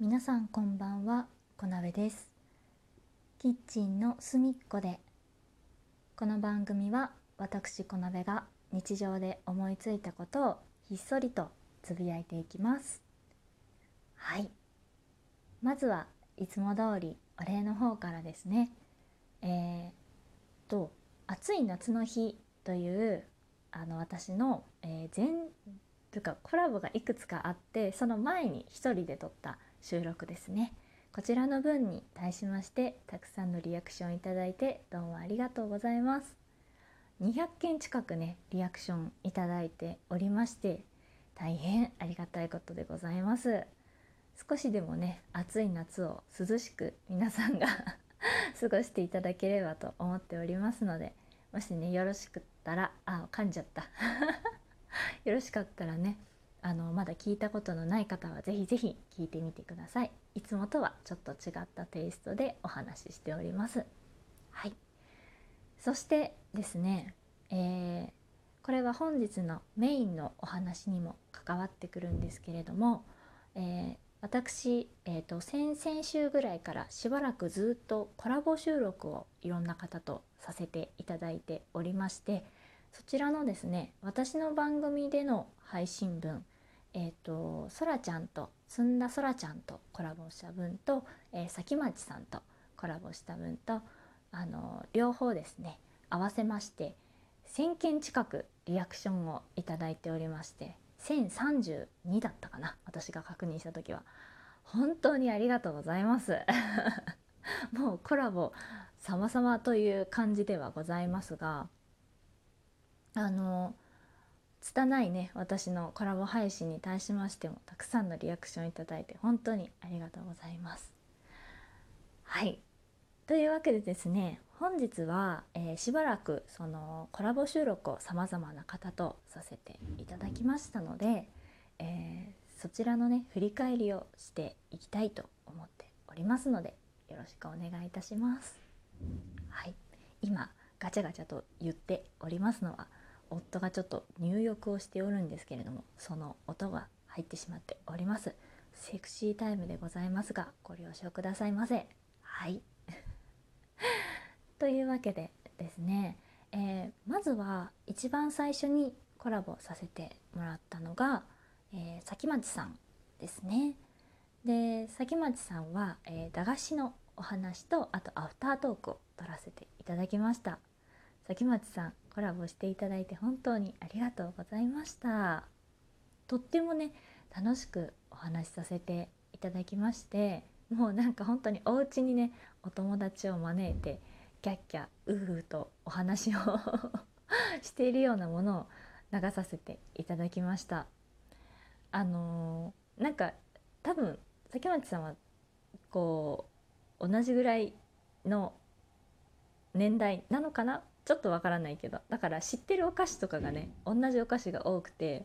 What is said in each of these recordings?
皆さんこんばんはこなべです。キッチンの隅っこでこの番組は私こなべが日常で思いついたことをひっそりとつぶやいていきます。はい。まずはいつも通りお礼の方からですね。えー、と暑い夏の日というあの私の、えー、前というかコラボがいくつかあってその前に一人で撮った収録ですね。こちらの分に対しましてたくさんのリアクションいただいてどうもありがとうございます。200件近くねリアクションいただいておりまして大変ありがたいことでございます。少しでもね暑い夏を涼しく皆さんが 過ごしていただければと思っておりますのでもしねよろしくったらあ噛んじゃった。よろしかったらねあのまだ聞いたことのない方はぜひぜひ聞いてみてください。いつもとはちょっと違ったテイストでお話ししております。はい。そしてですね、えー、これは本日のメインのお話にも関わってくるんですけれども、えー、私、えーと、先々週ぐらいからしばらくずっとコラボ収録をいろんな方とさせていただいておりましてそちらのですね私の番組での配信分えっ、ー、とそらちゃんとすんだそらちゃんとコラボした分と、えー、先町さんとコラボした分とあの両方ですね合わせまして1,000件近くリアクションをいただいておりまして1032だったかな私が確認した時は。本当にありがとうございます。もうコラボ様々という感じではございますがあの拙いね私のコラボ配信に対しましてもたくさんのリアクションいただいて本当にありがとうございます。はいというわけでですね本日は、えー、しばらくそのコラボ収録をさまざまな方とさせていただきましたので、えー、そちらのね振り返りをしていきたいと思っておりますのでよろしくお願いいたします。はい今ガチャガチャと言っておりますのは夫がちょっと入浴をしておるんですけれどもその音が入ってしまっております。セクシータイムでございますがご了承くださいませ。はい。というわけでですね、えー、まずは一番最初にコラボさせてもらったのが、えー、先町さんですね。で先町さんは、えー、駄菓子のお話とあとアフタートークを取らせていただきました。先町さんコラボしていただいて本当にありがとうございました。とってもね楽しくお話しさせていただきましてもうなんか本当にお家にねお友達を招いてキャッキャウフフとお話を しているようなものを流させていただきました。あのー、なんか多分崎町さんはこう同じぐらいの年代なのかなちょっとわからないけどだから知ってるお菓子とかがね同じお菓子が多くて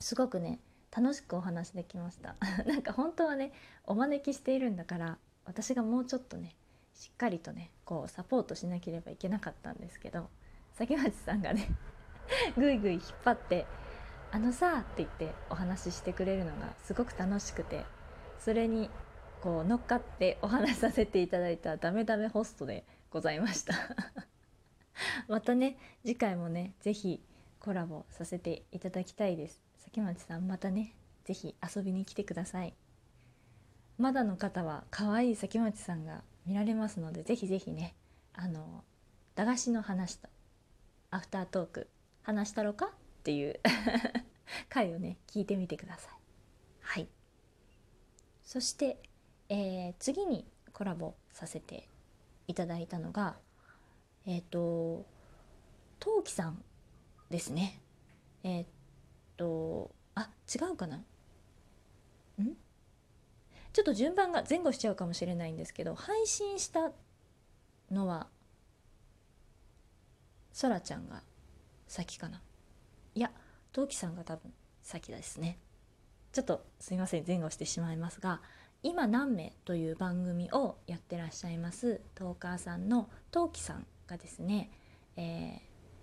すごくね楽しくお話できました。なんか本当はねお招きしているんだから私がもうちょっとねしっかりとねこうサポートしなければいけなかったんですけど崎町さんがね ぐいぐい引っ張って「あのさ」って言ってお話ししてくれるのがすごく楽しくてそれにこう乗っかってお話しさせていただいたダメダメホストでございました。またね次回もね是非コラボさせていただきたいです。崎町さんまたね是非遊びに来てください。まだの方は可愛い崎町さんが見られますのでぜひぜひねあの駄菓子の話とアフタートーク話したろか？っていう 回をね聞いてみてください。はい。そして、えー、次にコラボさせていただいたのがえっ、ー、と陶器さんですね。えっ、ー、とあ違うかな？ん？ちょっと順番が前後しちゃうかもしれないんですけど配信したのはそらちゃんが先かな。いや陶器さんが多分先ですね。ちょっとすいません前後してしまいますが今何名という番組をやってらっしゃいますトーカーさんの陶器さんがですね、え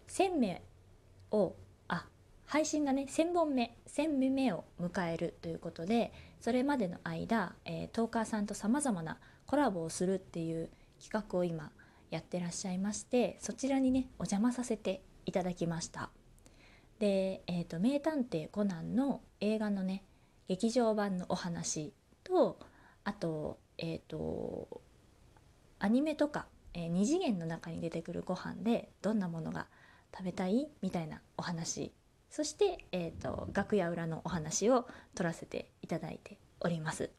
ー、1,000名をあ配信がね1,000本目1,000目を迎えるということでそれまでの間、えー、トーカーさんとさまざまなコラボをするっていう企画を今やってらっしゃいましてそちらにねお邪魔させていただきました。で、えーと「名探偵コナン」の映画のね劇場版のお話とあとえっ、ー、とアニメとか、えー、二次元の中に出てくるご飯でどんなものが食べたいみたいなお話そして、えーと、楽屋裏のお話を取らせていただいております。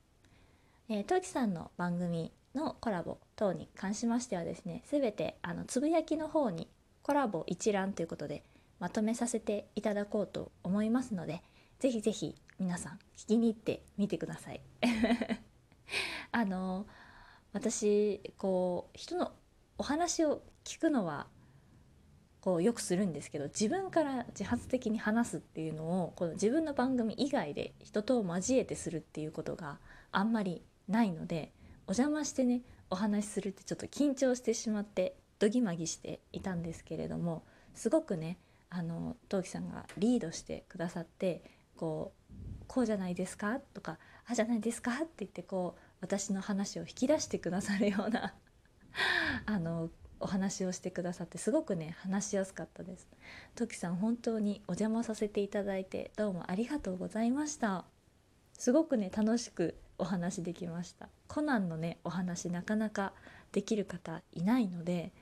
えー、トキさんの番組のコラボ等に関しましてはですね全てあのつぶやきの方にコラボ一覧ということでまとめさせていただこうと思いますのでぜひぜひ皆さん聞きに行ってみてください。あの私こう人のお話を聞くのはこうよくするんですけど自分から自発的に話すっていうのをこの自分の番組以外で人と交えてするっていうことがあんまりないのでお邪魔してねお話しするってちょっと緊張してしまってどぎまぎしていたんですけれどもすごくねあの陶器さんがリードしてくださってこう「こうじゃないですか?」とか「あじゃないですか?」って言ってこう私の話を引き出してくださるような あのお話をしてくださってすごくね話しやすかったです。トキさん本当にお邪魔させていただいてどうもありがとうございました。すごくね楽しくお話できました。コナンのねお話なかなかできる方いないので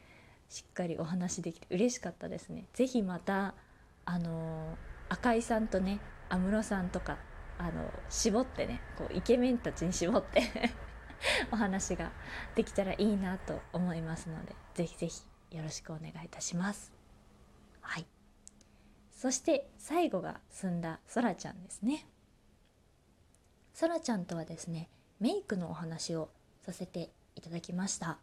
しっかりお話できて嬉しかったですね。是非またあの赤井さんとね安室さんとかあの絞ってねこうイケメンたちに絞って お話ができたらいいなと思いますのでぜひぜひよろしくお願いいたします。はいそして最後が済んだそらちゃんですね。そらちゃんとはですねメイクのお話をさせていただきました。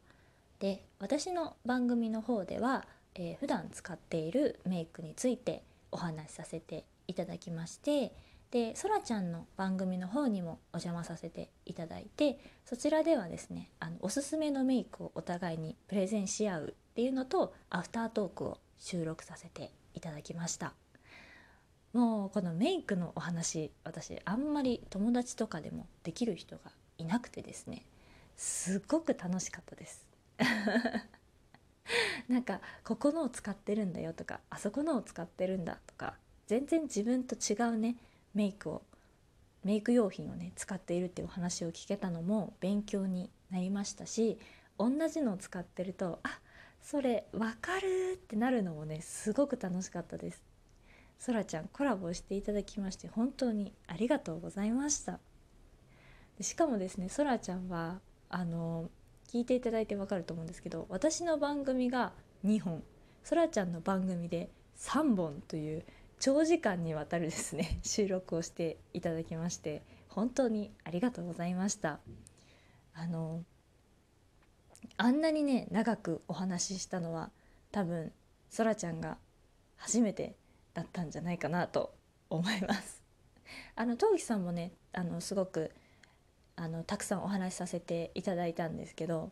で私の番組の方では、えー、普段使っているメイクについてお話しさせていただきましてでそらちゃんの番組の方にもお邪魔させていただいてそちらではですねあのおすすめのメイクをお互いにプレゼンし合うっていうのとアフタートークを収録させていただきました。もうこのメイクのお話私あんまり友達とかでもできる人がいなくてですねすっごく楽しかったです。なんかここのを使ってるんだよとかあそこのを使ってるんだとか全然自分と違うねメイクをメイク用品をね使っているっていうお話を聞けたのも勉強になりましたし同じのを使ってるとあそれ分かるってなるのもねすごく楽しかったです。そらちゃんコラボしていただきまして本当にありがとうございましたしかもですねそらちゃんはあの聞いていただいてわかると思うんですけど私の番組が2本そらちゃんの番組で3本という長時間にわたるですね 収録をしていただきまして本当にありがとうございました。あのあんなにね長くお話ししたのは多分そらちゃんが初めてだったんじゃないかなと思います。あの東儀さんもねあのすごくあのたくさんお話しさせていただいたんですけど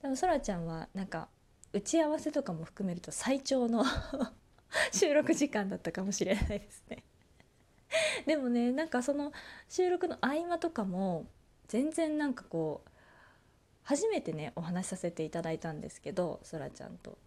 でもそらちゃんはなんか打ち合わせとかも含めると最長の 収録時間だったかもしれないですね。でもねなんかその収録の合間とかも全然なんかこう初めてねお話しさせていただいたんですけどそらちゃんと。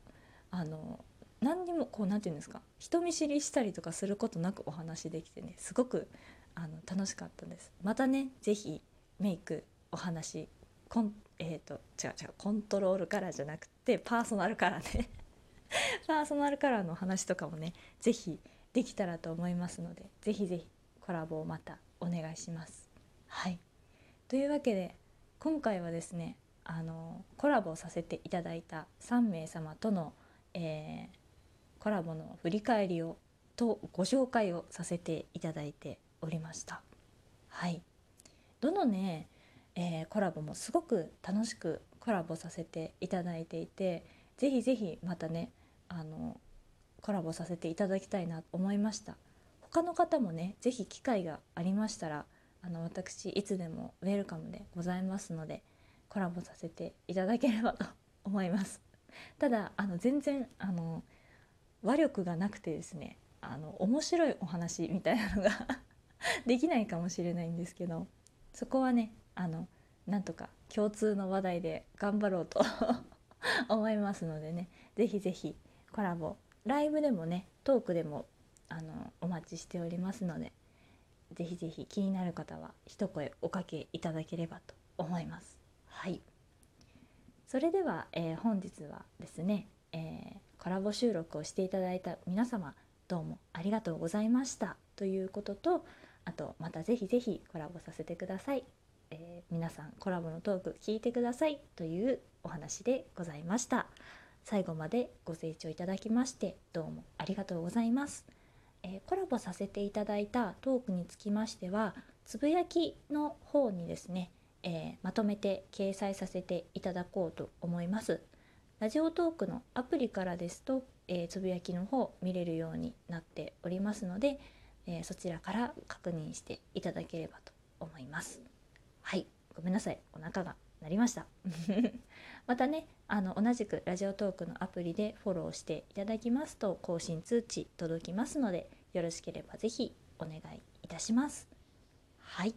あの何にもこう何て言うんですか人見知りしたりとかすることなくお話できてねすごくあの楽しかったです。またね是非メイクお話コンえっ、ー、と違う違うコントロールカラーじゃなくてパーソナルカラーね。パーソナルカラーの話とかもね是非できたらと思いますので是非是非コラボをまたお願いします。はいというわけで今回はですねあのコラボさせていただいた3名様との、えー、コラボの振り返りをとご紹介をさせていただいておりました。はいどのね、えー、コラボもすごく楽しくコラボさせていただいていてぜひぜひまたねあのコラボさせていただきたいなと思いました。他の方もね是非機会がありましたらあの私いつでもウェルカムでございますのでコラボさせていただければと思います。ただあの全然あの和力がなくてですねあの面白いお話みたいなのが できないかもしれないんですけどそこはねあのなんとか共通の話題で頑張ろうと 思いますのでね是非是非コラボ。ライブでもねトークでもあのお待ちしておりますので是非是非気になる方は一声おかけいただければと思います。はい。それでは、えー、本日はですね、えー、コラボ収録をしていただいた皆様どうもありがとうございましたということとあとまた是非是非コラボさせてください、えー、皆さんコラボのトーク聞いてくださいというお話でございました。最後までご清聴いただきましてどうもありがとうございます、えコラボさせていただいたトークにつきましてはつぶやきの方にですねえー、まとめて掲載させていただこうと思います。ラジオトークのアプリからですと、えー、つぶやきの方見れるようになっておりますので、えー、そちらから確認していただければと思います。はい、ごめんなさい、お腹が鳴りました。またね、あの同じくラジオトークのアプリでフォローしていただきますと更新通知届きますので、よろしければ是非お願いいたします。はい。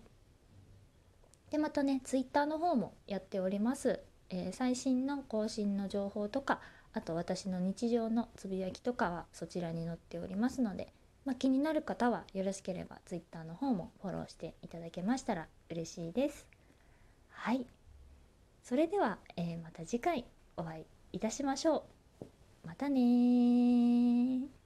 でまたねツイッターの方もやっております、えー、最新の更新の情報とかあと私の日常のつぶやきとかはそちらに載っておりますので、まあ、気になる方はよろしければツイッターの方もフォローしていただけましたら嬉しいですはいそれでは、えー、また次回お会いいたしましょう。またね